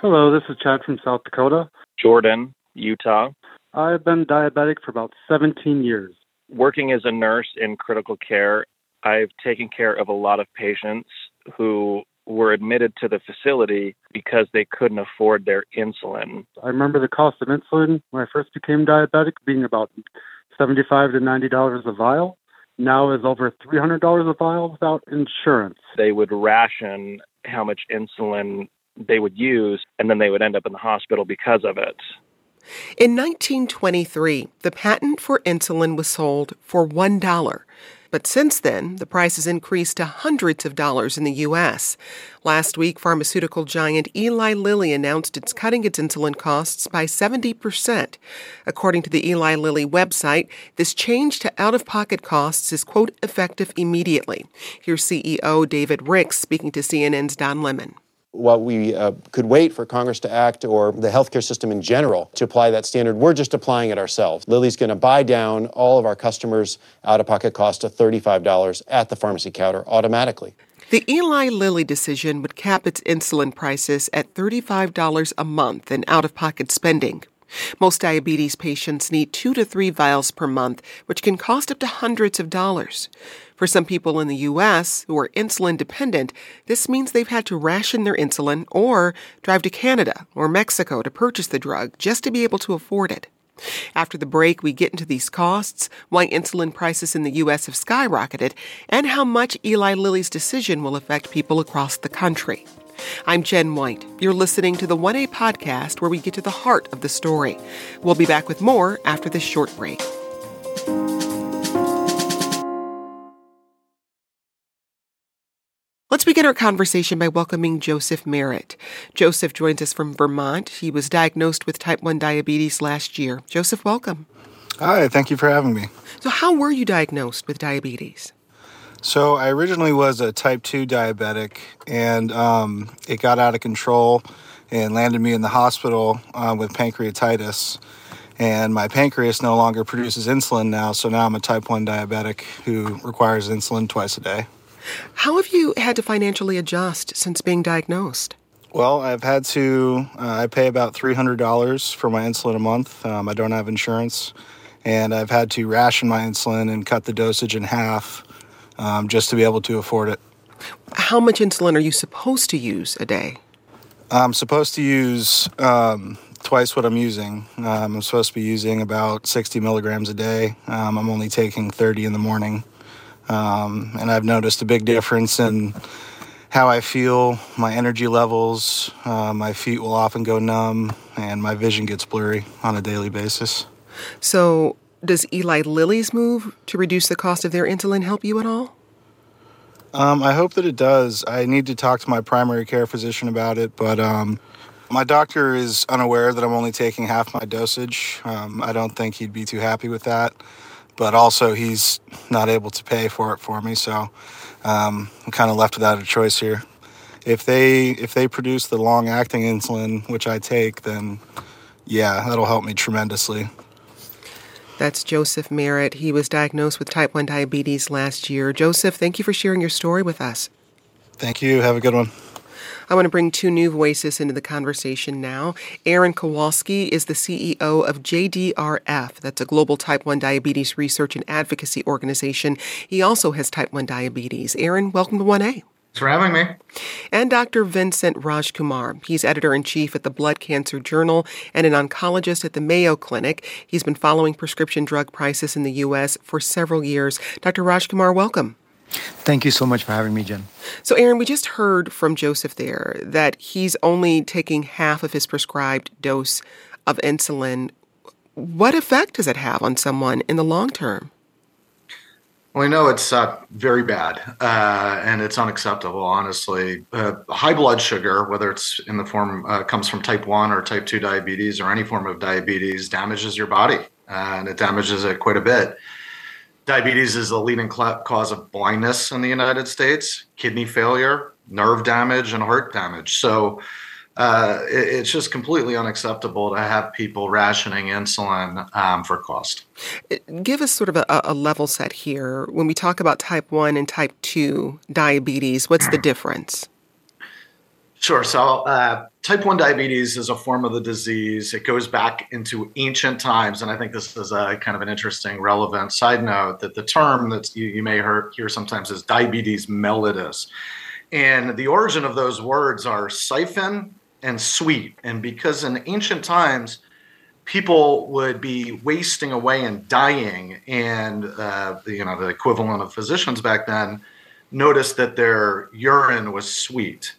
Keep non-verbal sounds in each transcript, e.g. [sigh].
Hello, this is Chad from South Dakota. Jordan, Utah. I've been diabetic for about 17 years. Working as a nurse in critical care, I've taken care of a lot of patients who were admitted to the facility because they couldn't afford their insulin. I remember the cost of insulin when I first became diabetic being about 75 to 90 dollars a vial. Now is over 300 dollars a vial without insurance. They would ration how much insulin they would use and then they would end up in the hospital because of it. In 1923, the patent for insulin was sold for $1. But since then, the price has increased to hundreds of dollars in the U.S. Last week, pharmaceutical giant Eli Lilly announced it's cutting its insulin costs by 70%. According to the Eli Lilly website, this change to out of pocket costs is, quote, effective immediately. Here's CEO David Ricks speaking to CNN's Don Lemon while we uh, could wait for Congress to act or the healthcare system in general to apply that standard, we're just applying it ourselves. Lilly's going to buy down all of our customers' out of pocket cost to $35 at the pharmacy counter automatically. The Eli Lilly decision would cap its insulin prices at $35 a month in out of pocket spending. Most diabetes patients need two to three vials per month, which can cost up to hundreds of dollars. For some people in the U.S. who are insulin dependent, this means they've had to ration their insulin or drive to Canada or Mexico to purchase the drug just to be able to afford it. After the break, we get into these costs, why insulin prices in the U.S. have skyrocketed, and how much Eli Lilly's decision will affect people across the country. I'm Jen White. You're listening to the 1A podcast where we get to the heart of the story. We'll be back with more after this short break. Let's begin our conversation by welcoming Joseph Merritt. Joseph joins us from Vermont. He was diagnosed with type 1 diabetes last year. Joseph, welcome. Hi, thank you for having me. So, how were you diagnosed with diabetes? So I originally was a type 2 diabetic, and um, it got out of control and landed me in the hospital uh, with pancreatitis. And my pancreas no longer produces insulin now, so now I'm a type 1 diabetic who requires insulin twice a day. How have you had to financially adjust since being diagnosed? Well, I've had to, uh, I pay about $300 for my insulin a month. Um, I don't have insurance. And I've had to ration my insulin and cut the dosage in half um, just to be able to afford it. How much insulin are you supposed to use a day? I'm supposed to use um, twice what I'm using. Um, I'm supposed to be using about 60 milligrams a day. Um, I'm only taking 30 in the morning. Um, and I've noticed a big difference in how I feel, my energy levels. Uh, my feet will often go numb, and my vision gets blurry on a daily basis. So, does Eli Lilly's move to reduce the cost of their insulin help you at all? Um, I hope that it does. I need to talk to my primary care physician about it, but um, my doctor is unaware that I'm only taking half my dosage. Um, I don't think he'd be too happy with that, but also he's not able to pay for it for me, so um, I'm kind of left without a choice here. If they if they produce the long acting insulin, which I take, then yeah, that'll help me tremendously. That's Joseph Merritt. He was diagnosed with type 1 diabetes last year. Joseph, thank you for sharing your story with us. Thank you. Have a good one. I want to bring two new voices into the conversation now. Aaron Kowalski is the CEO of JDRF, that's a global type 1 diabetes research and advocacy organization. He also has type 1 diabetes. Aaron, welcome to 1A. Thanks for having me. And Dr. Vincent Rajkumar. He's editor in chief at the Blood Cancer Journal and an oncologist at the Mayo Clinic. He's been following prescription drug prices in the U.S. for several years. Dr. Rajkumar, welcome. Thank you so much for having me, Jen. So, Aaron, we just heard from Joseph there that he's only taking half of his prescribed dose of insulin. What effect does it have on someone in the long term? Well, I know it's uh, very bad uh, and it's unacceptable, honestly. Uh, high blood sugar, whether it's in the form uh, comes from type 1 or type 2 diabetes or any form of diabetes, damages your body and it damages it quite a bit. Diabetes is the leading cause of blindness in the United States, kidney failure, nerve damage, and heart damage. So, uh, it, it's just completely unacceptable to have people rationing insulin um, for cost. Give us sort of a, a, level set here. When we talk about type 1 and type 2 diabetes, what's the difference? Sure. So, uh, type 1 diabetes is a form of the disease. It goes back into ancient times. And I think this is a kind of an interesting, relevant side note that the term that you, you may hear, hear sometimes is diabetes mellitus. And the origin of those words are siphon and sweet. And because in ancient times, people would be wasting away and dying, and uh, you know the equivalent of physicians back then noticed that their urine was sweet.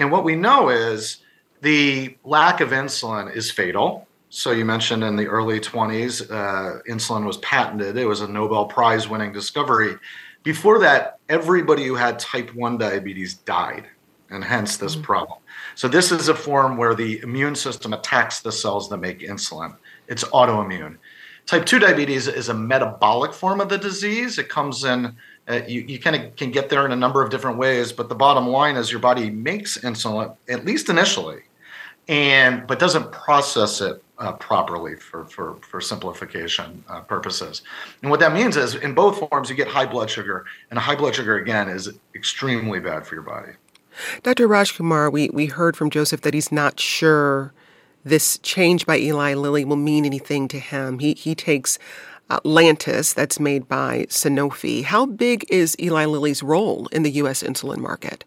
And what we know is the lack of insulin is fatal. So you mentioned in the early 20s, uh, insulin was patented. It was a Nobel Prize winning discovery. Before that, everybody who had type 1 diabetes died, and hence this mm-hmm. problem. So this is a form where the immune system attacks the cells that make insulin. It's autoimmune. Type 2 diabetes is a metabolic form of the disease. It comes in uh, you, you kind of can get there in a number of different ways, but the bottom line is your body makes insulin at least initially, and but doesn't process it uh, properly for for for simplification uh, purposes. And what that means is, in both forms, you get high blood sugar, and high blood sugar again is extremely bad for your body. Dr. Rajkumar, we we heard from Joseph that he's not sure this change by Eli Lilly will mean anything to him. He he takes Lantus, that's made by Sanofi. How big is Eli Lilly's role in the U.S. insulin market?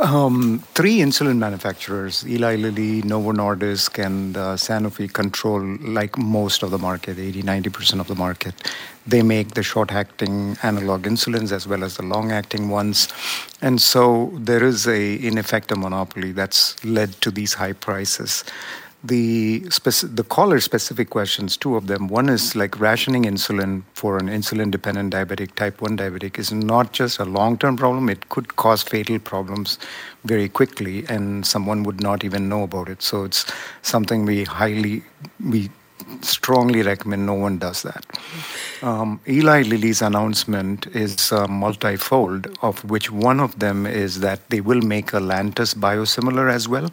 Um, three insulin manufacturers, Eli Lilly, Novo Nordisk, and uh, Sanofi, control like most of the market, 80 90% of the market. They make the short acting analog insulins as well as the long acting ones. And so there is a, in effect, a monopoly that's led to these high prices the speci- the caller specific questions two of them. One is like rationing insulin for an insulin dependent diabetic type 1 diabetic is not just a long term problem it could cause fatal problems very quickly and someone would not even know about it. So it's something we highly we strongly recommend no one does that. Um, Eli Lilly's announcement is uh, multifold, of which one of them is that they will make a Lantus biosimilar as well,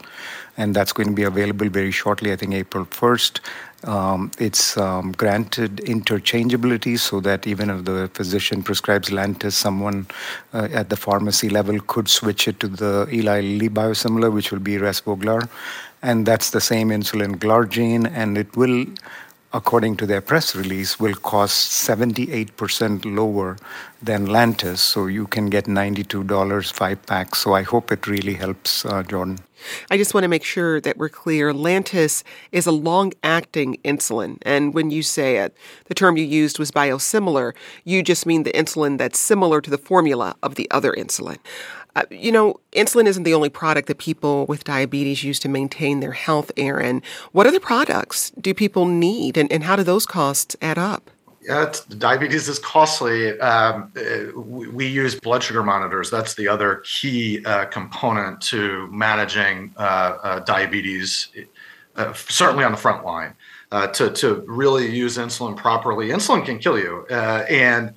and that's going to be available very shortly, I think April 1st. Um, it's um, granted interchangeability so that even if the physician prescribes Lantus, someone uh, at the pharmacy level could switch it to the Eli Lilly biosimilar, which will be Rezvoglar and that's the same insulin glargine, and it will, according to their press release, will cost 78% lower than Lantus. So you can get $92 five packs. So I hope it really helps, uh, Jordan. I just want to make sure that we're clear. Lantus is a long acting insulin. And when you say it, the term you used was biosimilar. You just mean the insulin that's similar to the formula of the other insulin. Uh, you know, insulin isn't the only product that people with diabetes use to maintain their health, Aaron. What other products do people need, and, and how do those costs add up? Yeah, diabetes is costly. Um, uh, we, we, use blood sugar monitors. That's the other key uh, component to managing uh, uh diabetes, uh, certainly on the front line. to, to really use insulin properly, insulin can kill you. and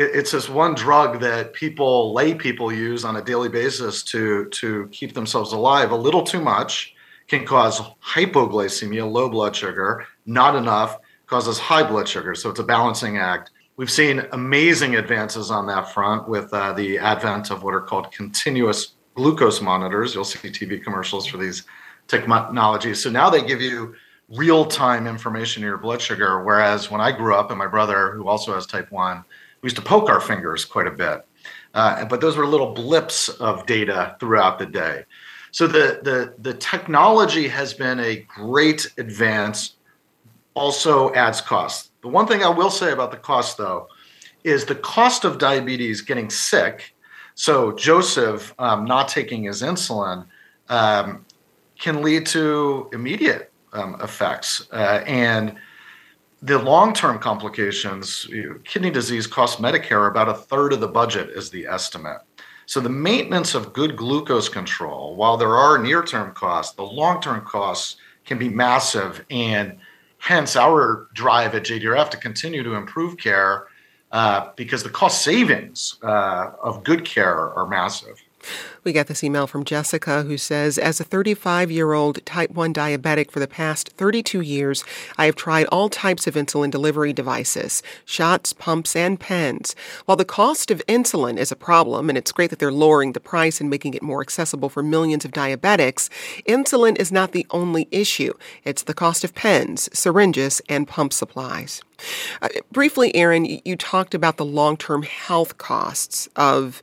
it's this one drug that people, lay people, use on a daily basis to to keep themselves alive. A little too much can cause hypoglycemia, low blood sugar. Not enough causes high blood sugar. So it's a balancing act. We've seen amazing advances on that front with uh, the advent of what are called continuous glucose monitors. You'll see TV commercials for these technologies. So now they give you real time information of your blood sugar. Whereas when I grew up, and my brother, who also has type 1, we used to poke our fingers quite a bit. Uh, but those were little blips of data throughout the day. So the, the, the technology has been a great advance, also adds cost. The one thing I will say about the cost, though, is the cost of diabetes getting sick. So Joseph um, not taking his insulin um, can lead to immediate um, effects. Uh, and the long-term complications, kidney disease costs Medicare about a third of the budget is the estimate. So the maintenance of good glucose control, while there are near-term costs, the long-term costs can be massive, and hence our drive at JDRF to continue to improve care uh, because the cost savings uh, of good care are massive. We got this email from Jessica who says, As a 35 year old type 1 diabetic for the past 32 years, I have tried all types of insulin delivery devices shots, pumps, and pens. While the cost of insulin is a problem, and it's great that they're lowering the price and making it more accessible for millions of diabetics, insulin is not the only issue. It's the cost of pens, syringes, and pump supplies. Uh, briefly, Aaron, you talked about the long term health costs of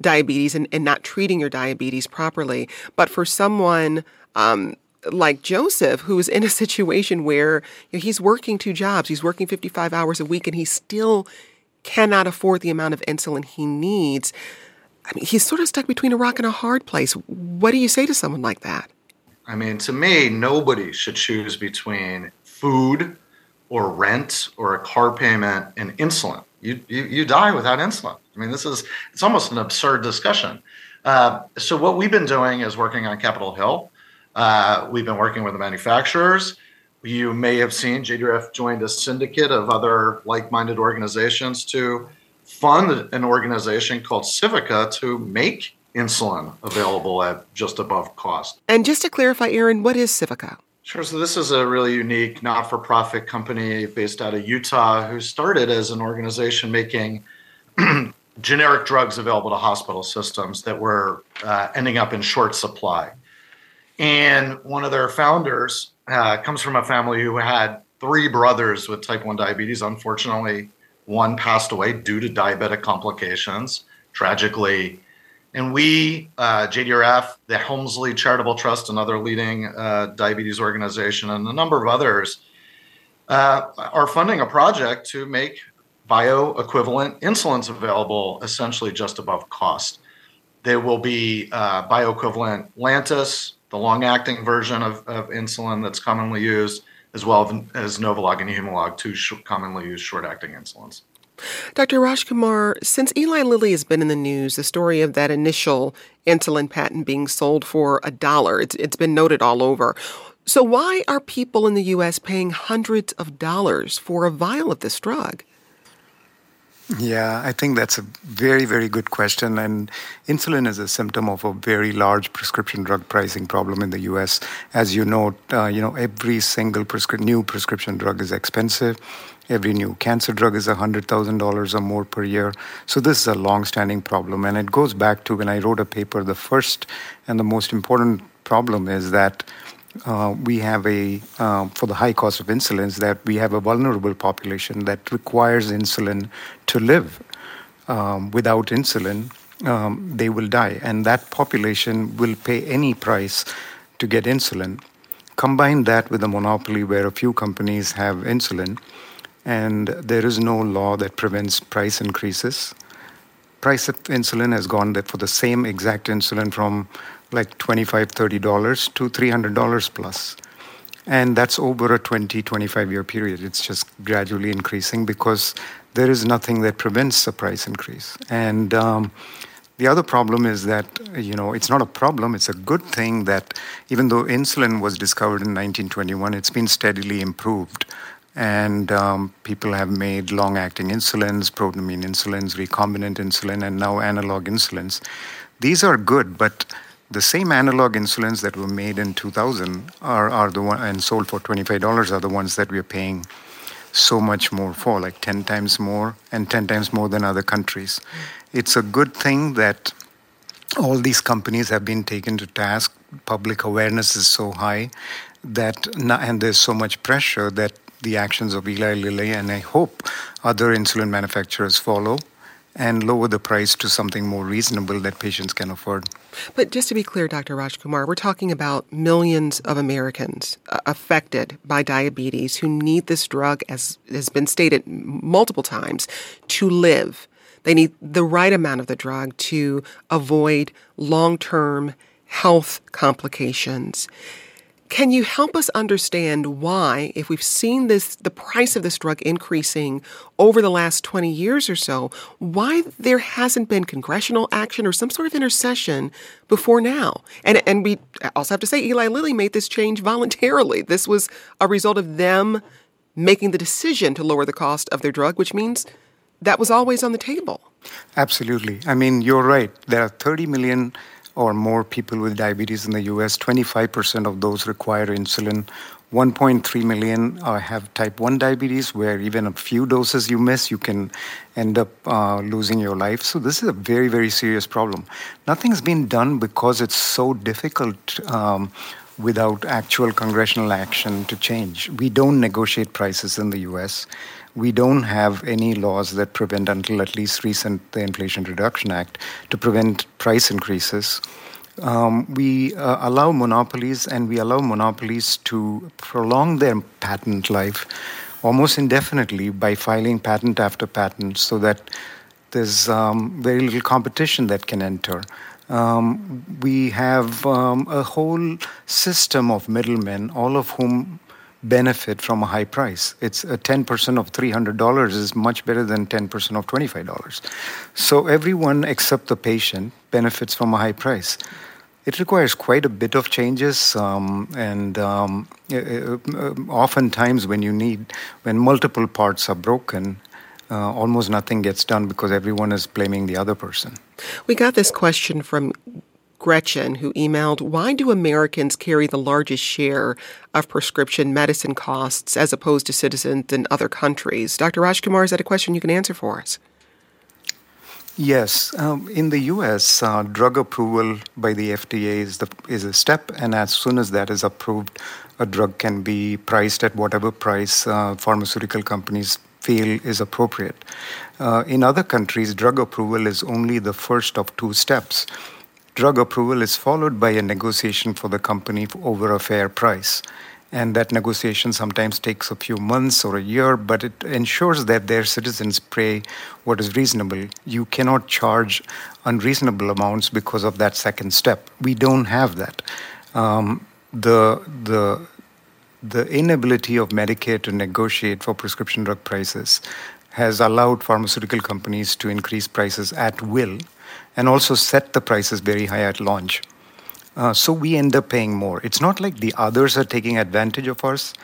diabetes and, and not treating your diabetes properly. But for someone um, like Joseph, who's in a [laughs] situation where you know, he's working two jobs, he's working 55 hours a week, and he still cannot afford the amount of insulin he needs. I mean, he's sort of stuck between a rock and a hard place. What do you say to someone like that? I mean, to me, nobody should choose between food or rent or a car payment and insulin. You, you, you die without insulin. I mean, this is it's almost an absurd discussion. Uh, so what we've been doing is working on Capitol Hill. Uh, we've been working with the manufacturers. You may have seen JDRF joined a syndicate of other like-minded organizations to fund an organization called Civica to make insulin available at just above cost. And just to clarify, Aaron, what is Civica? Sure. So this is a really unique not-for-profit company based out of Utah who started as an organization making generic drugs available to hospital systems that were uh, ending up in short supply. And one of their founders uh, comes from a family who had three brothers with type 1 diabetes. Unfortunately, one passed away due to diabetic complications, tragically. And we, uh, JDRF, the Helmsley Charitable Trust, another leading uh, diabetes organization, and a number of others, uh, are funding a project to make bioequivalent insulins available essentially just above cost. There will be uh, bioequivalent Lantus, the long acting version of, of, insulin that's commonly used, as well as Novolog and Humalog, two sh- commonly used short acting insulins. Dr. Rajkumar, since Eli Lilly has been in the news, the story of that initial insulin patent being sold for a dollar, it's, it's been noted all over. So, why are people in the U.S. paying hundreds of dollars for a vial of this drug? Yeah, I think that's a very, very good question. And insulin is a symptom of a very large prescription drug pricing problem in the U.S. As you know, uh, you know every single prescri- new prescription drug is expensive. Every new cancer drug is $100,000 or more per year. So this is a long-standing problem, and it goes back to when I wrote a paper. The first and the most important problem is that uh, we have a, uh, for the high cost of insulin, that we have a vulnerable population that requires insulin to live. Um, without insulin, um, they will die. And that population will pay any price to get insulin. Combine that with a monopoly where a few companies have insulin, and there is no law that prevents price increases. Price of insulin has gone that for the same exact insulin from like $25, $30 to $300 plus. And that's over a 20, 25 year period. It's just gradually increasing because there is nothing that prevents a price increase. And um, the other problem is that, you know, it's not a problem, it's a good thing that even though insulin was discovered in 1921, it's been steadily improved. And um, people have made long acting insulins, protamine insulins, recombinant insulin, and now analog insulins. These are good, but the same analog insulins that were made in 2000 are, are the one and sold for $25 are the ones that we're paying so much more for, like 10 times more and 10 times more than other countries. It's a good thing that all these companies have been taken to task. Public awareness is so high that, and there's so much pressure that the actions of Eli Lilly and I hope other insulin manufacturers follow and lower the price to something more reasonable that patients can afford. But just to be clear, Dr. Rajkumar, we're talking about millions of Americans uh, affected by diabetes who need this drug, as has been stated multiple times, to live. They need the right amount of the drug to avoid long term health complications. Can you help us understand why, if we've seen this, the price of this drug increasing over the last 20 years or so, why there hasn't been congressional action or some sort of intercession before now? And, and we also have to say Eli Lilly made this change voluntarily. This was a result of them making the decision to lower the cost of their drug, which means that was always on the table. Absolutely. I mean, you're right. There are 30 million or more people with diabetes in the US. 25% of those require insulin. 1.3 million uh, have type 1 diabetes, where even a few doses you miss, you can end up uh, losing your life. So, this is a very, very serious problem. Nothing's been done because it's so difficult um, without actual congressional action to change. We don't negotiate prices in the US. We don't have any laws that prevent, until at least recent, the Inflation Reduction Act, to prevent price increases. Um, we uh, allow monopolies and we allow monopolies to prolong their patent life almost indefinitely by filing patent after patent so that there's um, very little competition that can enter. Um, we have um, a whole system of middlemen, all of whom benefit from a high price. It's a 10% of $300 is much better than 10% of $25. So everyone except the patient benefits from a high price. It requires quite a bit of changes, um, and um, uh, uh, oftentimes when you need, when multiple parts are broken, uh, almost nothing gets done because everyone is blaming the other person. We got this question from Gretchen, who emailed, Why do Americans carry the largest share of prescription medicine costs as opposed to citizens in other countries? Dr. Rajkumar, is that a question you can answer for us? Yes. Um, in the US, uh, drug approval by the FDA is, the, is a step, and as soon as that is approved, a drug can be priced at whatever price uh, pharmaceutical companies feel is appropriate. Uh, in other countries, drug approval is only the first of two steps. Drug approval is followed by a negotiation for the company over a fair price. And that negotiation sometimes takes a few months or a year, but it ensures that their citizens pay what is reasonable. You cannot charge unreasonable amounts because of that second step. We don't have that. Um, the, the the inability of Medicare to negotiate for prescription drug prices has allowed pharmaceutical companies to increase prices at will and also set the prices very high at launch. Uh, so we end up paying more. It's not like the others are taking advantage of us,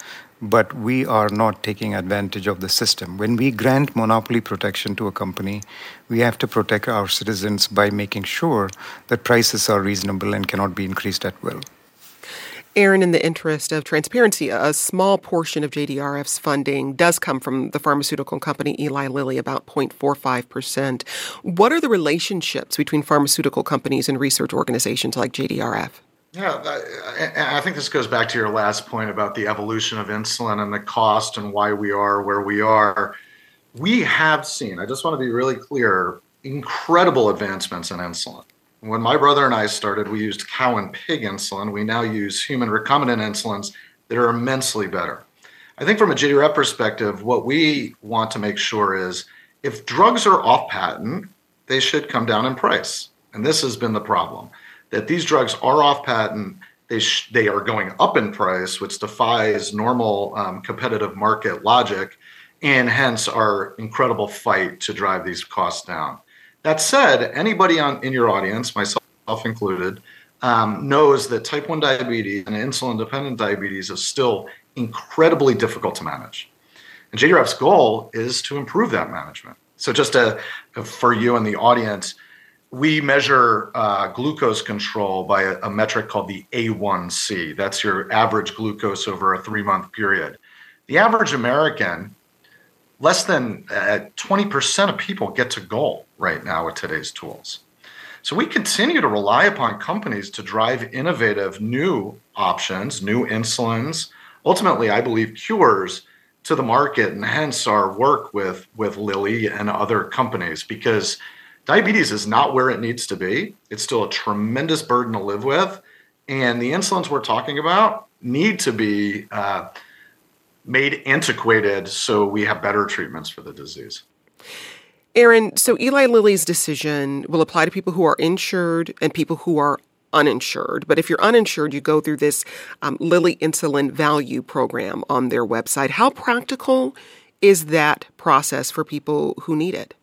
but we are not taking advantage of the system. When we grant monopoly protection to a company, we have to protect our citizens by making sure that prices are reasonable and cannot be increased at will. Aaron, in the interest of transparency, a small portion of JDRF's funding does come from the pharmaceutical company Eli Lilly, about 0.45%. What are the relationships between pharmaceutical companies and research organizations like JDRF? Yeah, I think this goes back to your last point about the evolution of insulin and the cost and why we are where we are. We have seen, I just want to be really clear, incredible advancements in insulin. When my brother and I started, we used cow and pig insulin. We now use human recombinant insulins that are immensely better. I think from a JDRF perspective, what we want to make sure is if drugs are off patent, they should come down in price. And this has been the problem that these drugs are off patent. They, sh- they are going up in price, which defies normal um, competitive market logic, and hence our incredible fight to drive these costs down. That said, anybody on in your audience, myself included, um, knows that type 1 diabetes and insulin dependent diabetes is still incredibly difficult to manage. And JDRF's goal is to improve that management. So, just to, for you and the audience, we measure uh, glucose control by a, a, metric called the A1C. That's your average glucose over a three month period. The average American less than uh, 20% of people get to goal right now with today's tools. So we continue to rely upon companies to drive innovative new options, new insulins, ultimately, I believe, cures to the market, and hence our work with, with Lilly and other companies because diabetes is not where it needs to be. It's still a tremendous burden to live with. And the insulins we're talking about need to be uh, made antiquated so we have better treatments for the disease. Aaron, so Eli Lilly's decision will apply to people who are insured and people who are uninsured. But if you're uninsured, you go through this um, Lilly Insulin Value program on their website. How practical is that process for people who need it?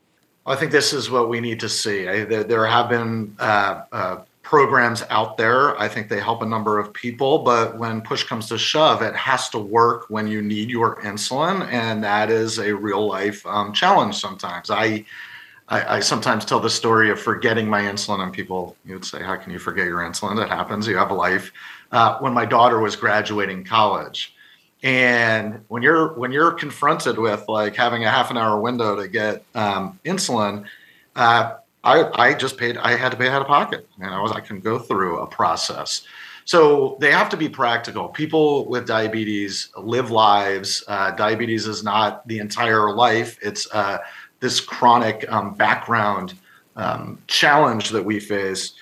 I think this is what we need to see. I, there, there, have been uh, uh, programs out there. I think they help a number of people, but when push comes to shove, it has to work when you need your insulin, and that is a real life um, challenge sometimes. I I, I, sometimes tell the story of forgetting my insulin, and people you would say, "How can you forget your insulin? That happens. You have a life." Uh, when my daughter was graduating college, and when you're when you're confronted with like having a half an hour window to get um, insulin, uh, I I just paid. I had to pay out of pocket, and I was I can go through a process. So they have to be practical. People with diabetes live lives. Uh, diabetes is not the entire life. It's uh, this chronic um, background um, challenge that we face.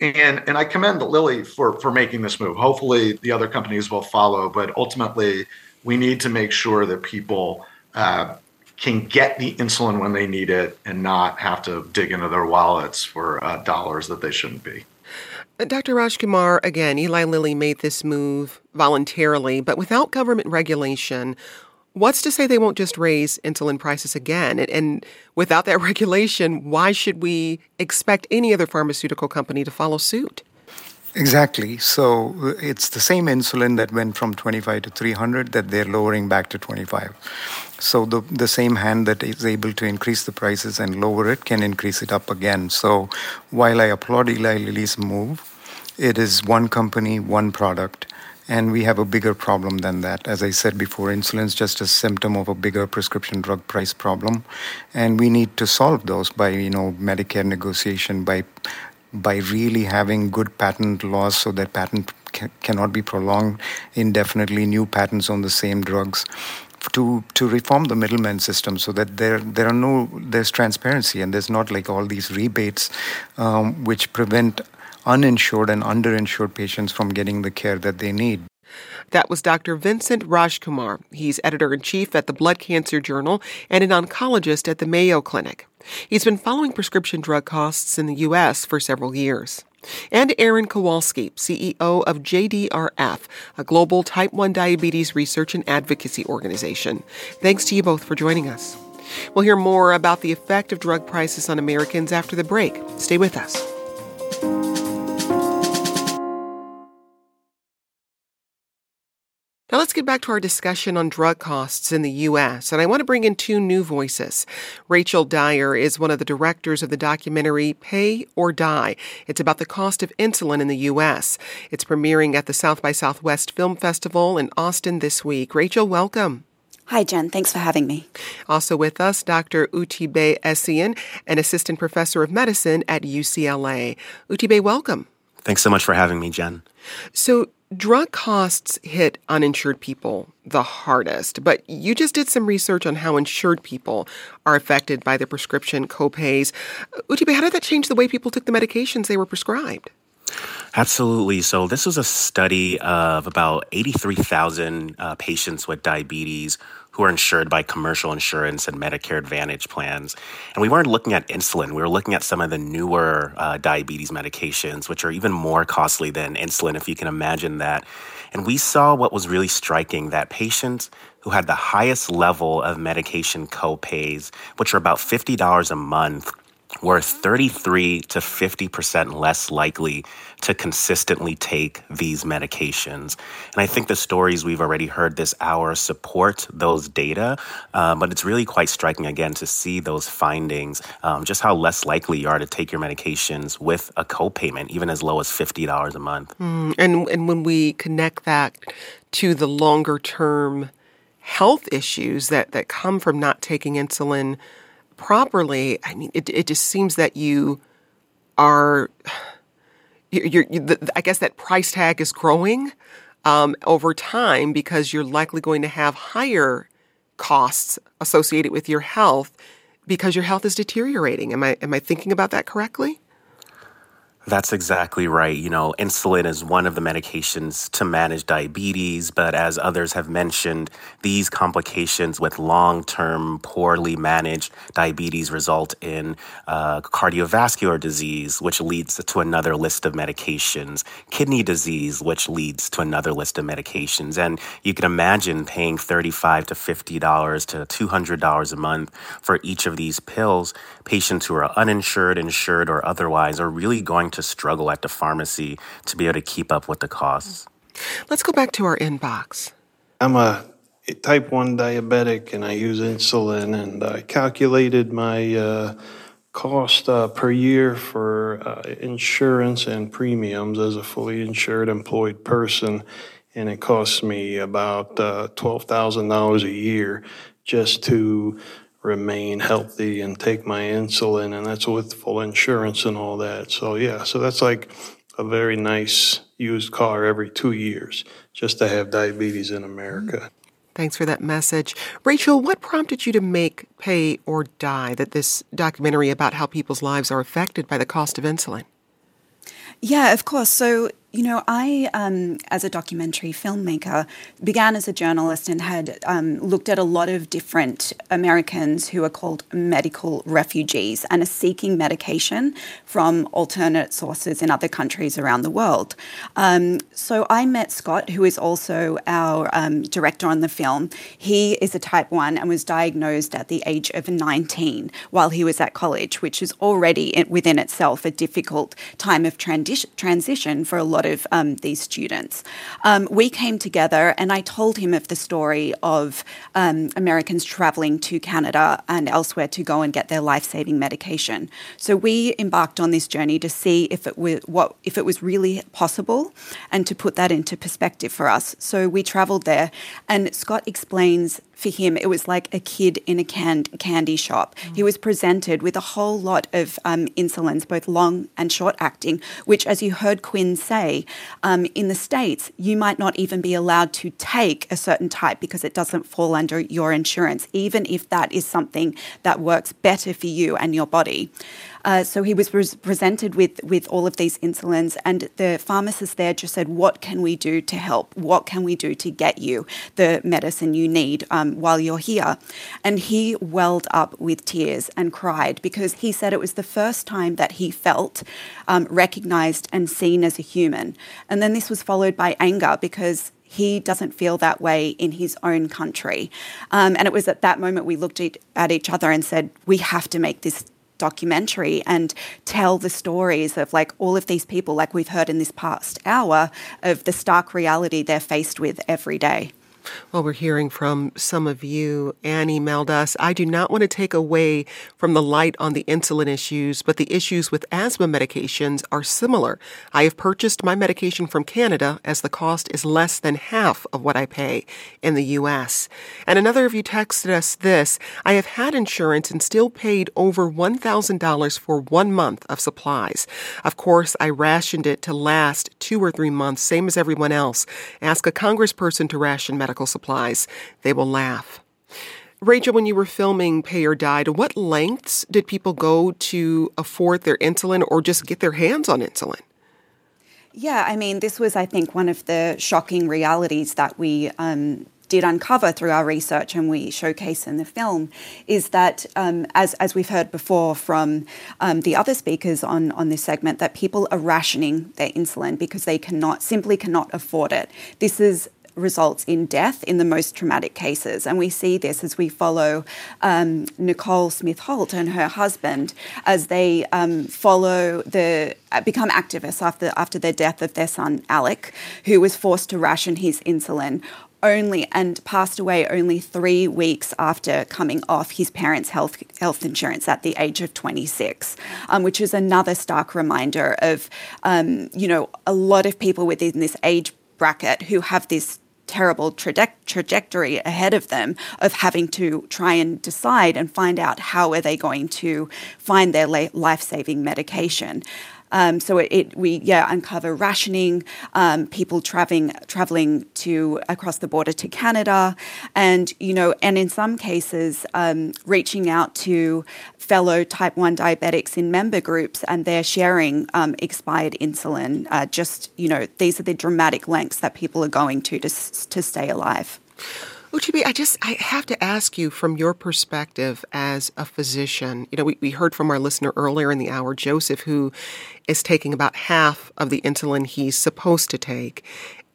And and I commend Lilly for for making this move. Hopefully, the other companies will follow. But ultimately, we need to make sure that people uh, can get the insulin when they need it and not have to dig into their wallets for uh, dollars that they shouldn't be. Uh, Dr. Rajkumar, again, Eli Lilly made this move voluntarily, but without government regulation. What's to say they won't just raise insulin prices again? And, and, without that [laughs] regulation, why should we expect any other pharmaceutical company to follow suit? Exactly. So uh, it's the same insulin that went from 25 to 300 that they're lowering back to 25. So the the same hand that is able to increase the prices and lower it can increase it up again. So while I applaud Eli Lilly's move, it is one company, one product. And we have a bigger problem than that. As I said before, insulin is just a symptom of a bigger prescription drug price problem. And we need to solve those by, you know, Medicare negotiation, by by really having good patent laws so that patent ca- cannot be prolonged indefinitely, new patents on the same drugs. To, to reform the middleman system so that there there are no there's transparency and there's not like all these rebates um, which prevent uninsured and underinsured patients from getting the care that they need. That was Dr. Vincent Rajkumar. He's editor in chief at the Blood Cancer Journal and an oncologist at the Mayo Clinic. He's been following prescription drug costs in the U.S. for several years. And Aaron Kowalski, CEO of JDRF, a global type 1 diabetes research and advocacy organization. Thanks to you both for joining us. We'll hear more about the effect of drug prices on Americans after the break. Stay with us. Now let's get back to our discussion on drug costs in the U.S. And I want to bring in two new voices. Rachel Dyer is one of the directors of the documentary Pay or Die. It's about the cost of insulin in the U.S. It's premiering at the South by Southwest Film Festival in Austin this week. Rachel, welcome. Hi, Jen. Thanks for having me. Also with us, Dr. Utibe Essien, an assistant professor of medicine at UCLA. Utibe, welcome. Thanks so much for having me, Jen. So, Drug costs hit uninsured people the hardest, but you just did some research on how insured people are affected by the prescription copays. Utibe, how did that change the way people took the medications they were prescribed? Absolutely. So, this was a study of about 83,000 uh, patients with diabetes who are insured by commercial insurance and Medicare Advantage plans. And we weren't looking at insulin, we were looking at some of the newer uh, diabetes medications, which are even more costly than insulin, if you can imagine that. And we saw what was really striking that patients who had the highest level of medication copays, which are about $50 a month, were 33 to 50% less likely to consistently take these medications. And I think the stories we've already heard this hour support those data, uh, but it's really quite striking again to see those findings, um, just how less likely you are to take your medications with a copayment, even as low as $50 a month. Mm, and, and when we connect that to the longer term health issues that, that come from not taking insulin properly, I mean, it, it just seems that you are, [sighs] you're, you're the, I guess that price tag is growing um, over time because you're likely going to have higher costs associated with your health because your health is deteriorating. Am I am I thinking about that correctly? That's exactly right. You know, insulin is one of the medications to manage diabetes, but as others have mentioned, these complications with long term, poorly managed diabetes result in uh, cardiovascular disease, which leads to another list of medications, kidney disease, which leads to another list of medications. And you can imagine paying 35 to $50 to $200 a month for each of these pills. Patients who are uninsured, insured, or otherwise are really going to struggle at the pharmacy to be able to keep up with the costs. Let's go back to our inbox. I'm a type 1 diabetic and I use insulin, and I calculated my uh, cost uh, per year for uh, insurance and premiums as a fully insured employed person, and it costs me about uh, $12,000 a year just to remain healthy and take my insulin, and that's with full insurance and all that. So, yeah, so that's like a very nice used car every two years just to have diabetes in America. Thanks for that message. Rachel, what prompted you to make Pay or Die, that this documentary about how people's lives are affected by the cost of insulin? Yeah, of course. So you know, I, um, as a documentary filmmaker, began as a journalist and had um, looked at a lot of different Americans who are called medical refugees and are seeking medication from alternate sources in other countries around the world. Um, so I met Scott, who is also our um, director on the film. He is a type 1 and was diagnosed at the age of 19 while he was at college, which is already within itself a difficult time of transi- transition for a lot of um, these students. Um, we came together and I told him of the story of um, Americans traveling to Canada and elsewhere to go and get their life saving medication. So we embarked on this journey to see if it, was, what, if it was really possible and to put that into perspective for us. So we traveled there and Scott explains for him, it was like a kid in a can- candy shop. Mm. He was presented with a whole lot of um, insulins, both long and short acting, which, as you heard Quinn say, um, in the States, you might not even be allowed to take a certain type because it doesn't fall under your insurance, even if that is something that works better for you and your body. Uh, so he was presented with with all of these insulins, and the pharmacist there just said, "What can we do to help? What can we do to get you the medicine you need um, while you're here?" And he welled up with tears and cried because he said it was the first time that he felt um, recognized and seen as a human. And then this was followed by anger because he doesn't feel that way in his own country. Um, and it was at that moment we looked at each other and said, we have to make this documentary and tell the stories of like all of these people, like we've heard in this past hour, of the stark reality they're faced with every day. Well, we're hearing from some of you. Annie emailed us I do not want to take away from the light on the insulin issues, but the issues with asthma medications are similar. I have purchased my medication from Canada as the cost is less than half of what I pay in the U.S. And another of you texted us this I have had insurance and still paid over $1,000 for one month of supplies. Of course, I rationed it to last two or three months, same as everyone else. Ask a congressperson to ration medical medical supplies, they will laugh. Rachel, when you were filming Pay or Die, to what lengths did people go to afford their insulin or just get their hands on insulin? Yeah, I mean, this was, I think, one of the shocking realities that we um, did uncover through our research and we showcase in the film is that, um, as, as we've heard before from um, the other speakers on, on this segment, that people are rationing their insulin because they cannot simply cannot afford it. This is results in death in the most traumatic cases. And we see this as we follow um, Nicole Smith Holt and her husband as they um, follow the uh, become activists after after their death of their son Alec, who was forced to ration his insulin only and passed away only three weeks after coming off his parents' health health insurance at the age of 26, um, which is another stark reminder of um, you know a lot of people within this age bracket who have this terrible traje- trajectory ahead of them of having to try and decide and find out how are they going to find their life-saving medication. Um, so it, it, we yeah uncover rationing, um, people traveling traveling to across the border to Canada, and you know, and in some cases um, reaching out to fellow type one diabetics in member groups, and they're sharing um, expired insulin. Uh, just you know, these are the dramatic lengths that people are going to to, to stay alive. Utibe, I just I have to ask you from your perspective as a physician. You know, we, we heard from our listener earlier in the hour, Joseph, who is taking about half of the insulin he's supposed to take.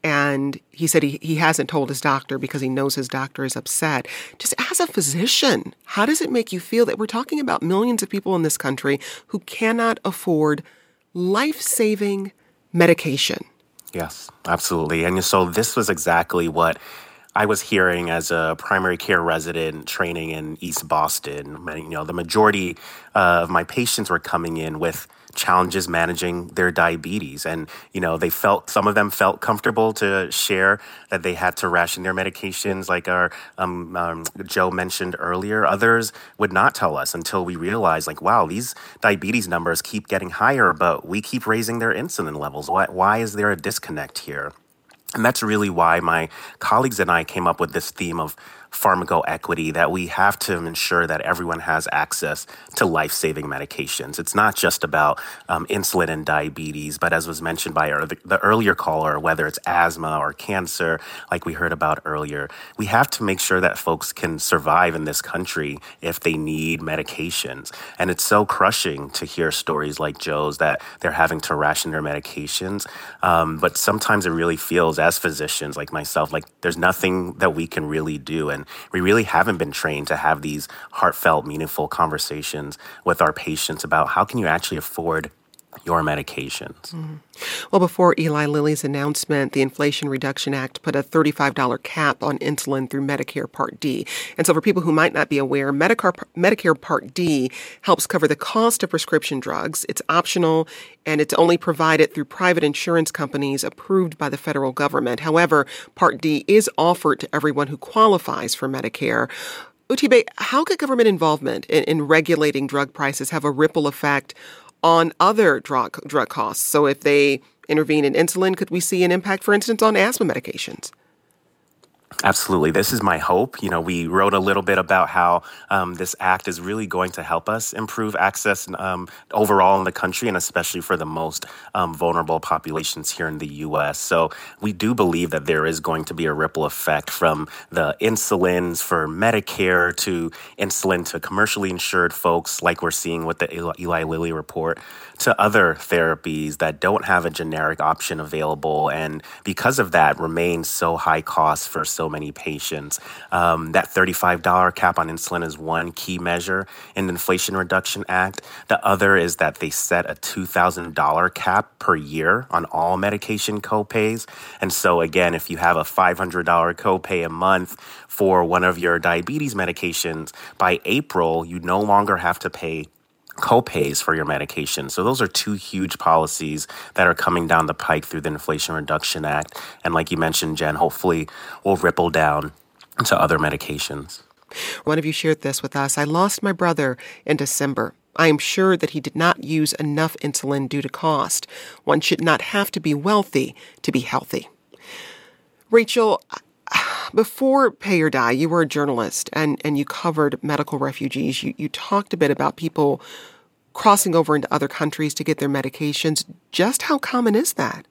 And he said he, he hasn't told his doctor because he knows his doctor is upset. Just as a physician, how does it make you feel that we're talking about millions of people in this country who cannot afford life saving medication? Yes, absolutely. And so this was exactly what I was hearing as a primary care resident training in East Boston, you know, the majority of my patients were coming in with challenges managing their diabetes. And you know they felt some of them felt comfortable to share that they had to ration their medications like our um, um, joe mentioned earlier. Others would not tell us until we realized like wow these diabetes numbers keep getting higher but we keep raising their insulin levels. Why, why is there a disconnect here and that's really why my colleagues and I came up with this theme of pharmacoequity that we have to ensure that everyone has access to life saving medications. It's not just about um, insulin and diabetes, but as was mentioned by our, the, the earlier caller, whether it's asthma or cancer, like we heard about earlier, we have to make sure that folks can survive in this country if they need medications. And it's so crushing to hear stories like Joe's that they're having to ration their medications. Um, but sometimes it really feels, as physicians like myself, like there's nothing that we can really do. And we really haven't been trained to have these heartfelt, meaningful conversations with our patients about how can you actually afford your medications. Mm-hmm. Well, before Eli Lilly's announcement, the Inflation Reduction Act put a $35 cap on insulin through Medicare Part D. And so, for people who might not be aware, Medicare, Medicare Part D helps cover the cost of prescription drugs. It's optional and it's only provided through private insurance companies approved by the federal government. However, Part D is offered to everyone who qualifies for Medicare. Utibe, how could government involvement in, in regulating drug prices have a ripple effect on other drug drug costs. So if they intervene in insulin, could we see an impact, for instance, on asthma medications? Absolutely. This is my hope. You know, we wrote a little bit about how um, this act is really going to help us improve access um, overall in the country and especially for the most um, vulnerable populations here in the U.S. So we do believe that there is going to be a ripple effect from the insulins for Medicare to insulin to commercially insured folks, like we're seeing with the Eli Lilly report, to other therapies that don't have a generic option available. And because of that, remain so high cost for so many patients. Um, that $35 cap on insulin is one key measure in the Inflation Reduction Act. The other is that they set a $2,000 cap per year on all medication copays. And so, again, if you have a $500 copay a month for one of your diabetes medications, by April, you no longer have to pay co-pays for your medication. So those are two huge policies that are coming down the pike through the Inflation Reduction Act. And like you mentioned, Jen, hopefully will ripple down to other medications. One of you shared this with us. I lost my brother in December. I am sure that he did not use enough insulin due to cost. One should not have to be wealthy to be healthy. Rachel, before Pay or Die, you were a journalist and, and you covered medical refugees. You, you talked a bit about people crossing over into other countries to get their medications. Just how common is that?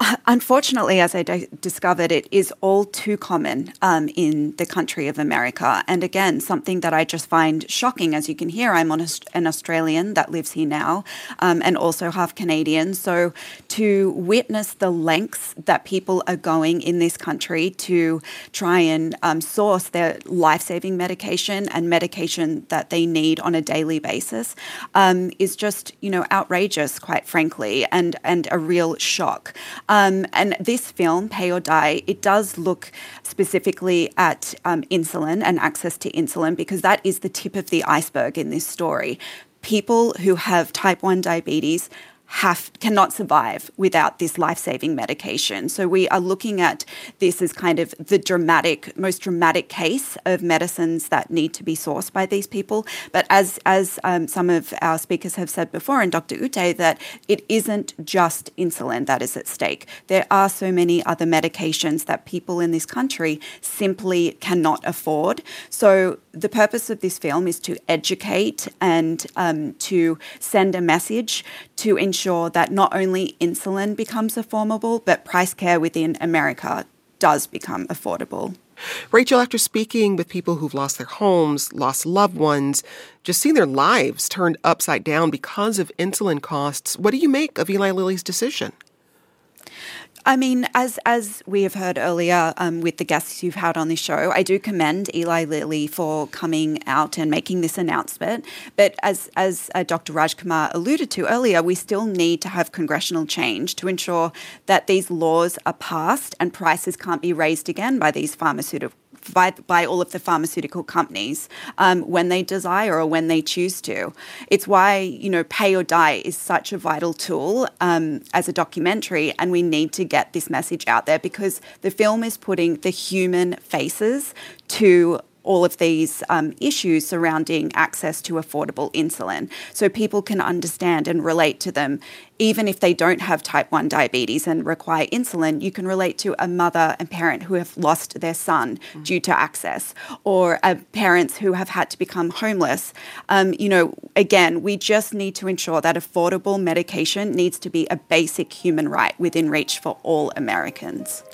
[laughs] Unfortunately, as I d- discovered, it is all too common um, in the country of America. And again, something that I just find shocking. As you can hear, I'm an, an Australian that lives here now um, and also half Canadian. So to witness the lengths that people are going in this country to try and um, source their life saving medication and medication that they need on a daily basis um, is just, you know, outrageous, quite frankly, and, and a real shock. Um, and this film, Pay or Die, it does look specifically at um, insulin and access to insulin because that is the tip of the iceberg in this story. People who have type 1 diabetes have cannot survive without this life-saving medication. So we are looking at this as kind of the dramatic, most dramatic case of medicines that need to be sourced by these people. But as as um, some of our speakers have said before, and Dr. Ute, that it isn't just insulin that is at stake. There are so many other medications that people in this country simply cannot afford. So the purpose of this film is to educate and um, to send a message to ensure that not only insulin becomes affordable, but price care within America does become affordable. Rachel, after speaking with people who've lost their homes, lost loved ones, just seeing their lives turned upside down because of insulin costs, what do you make of Eli Lilly's decision? I mean, as as we have heard earlier um, with the guests you've had on this show, I do commend Eli Lilly for coming out and making this announcement. But as as uh, Dr. Rajkumar alluded to earlier, we still need to have congressional change to ensure that these laws are passed and prices can't be raised again by these pharmaceutical by, by all of the pharmaceutical companies um, when they desire or when they choose to. It's why, you know, Pay or Die is such a vital tool um, as a documentary, and we need to get this message out there because the film is putting the human faces to all of these um, issues surrounding access to affordable insulin so people can understand and relate to them. Even if they don't have type 1 diabetes and require insulin, you can relate to a mother and parent who have lost their son mm-hmm. due to access, or uh, parents who have had to become homeless. Um, you know, again, we just need to ensure that affordable medication needs to be a basic human right within reach for all Americans.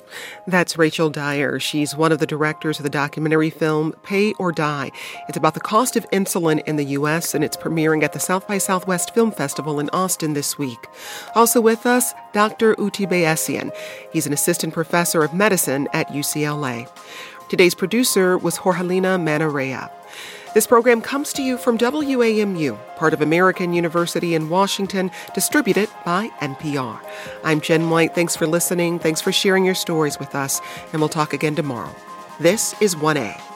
That's Rachel Dyer. She's one of the directors of the documentary film Pay or Die. It's about the cost of insulin in the U.S., and it's premiering at the South by Southwest Film Festival in Austin this week. Also with us, Dr. Utibe Essien. He's an assistant professor of medicine at UCLA. Today's producer was Jorgelina Manna-Rea. This program comes to you from WAMU, part of American University in Washington, distributed by NPR. I'm Jen White. Thanks for listening. Thanks for sharing your stories with us, and we'll talk again tomorrow. This is 1A.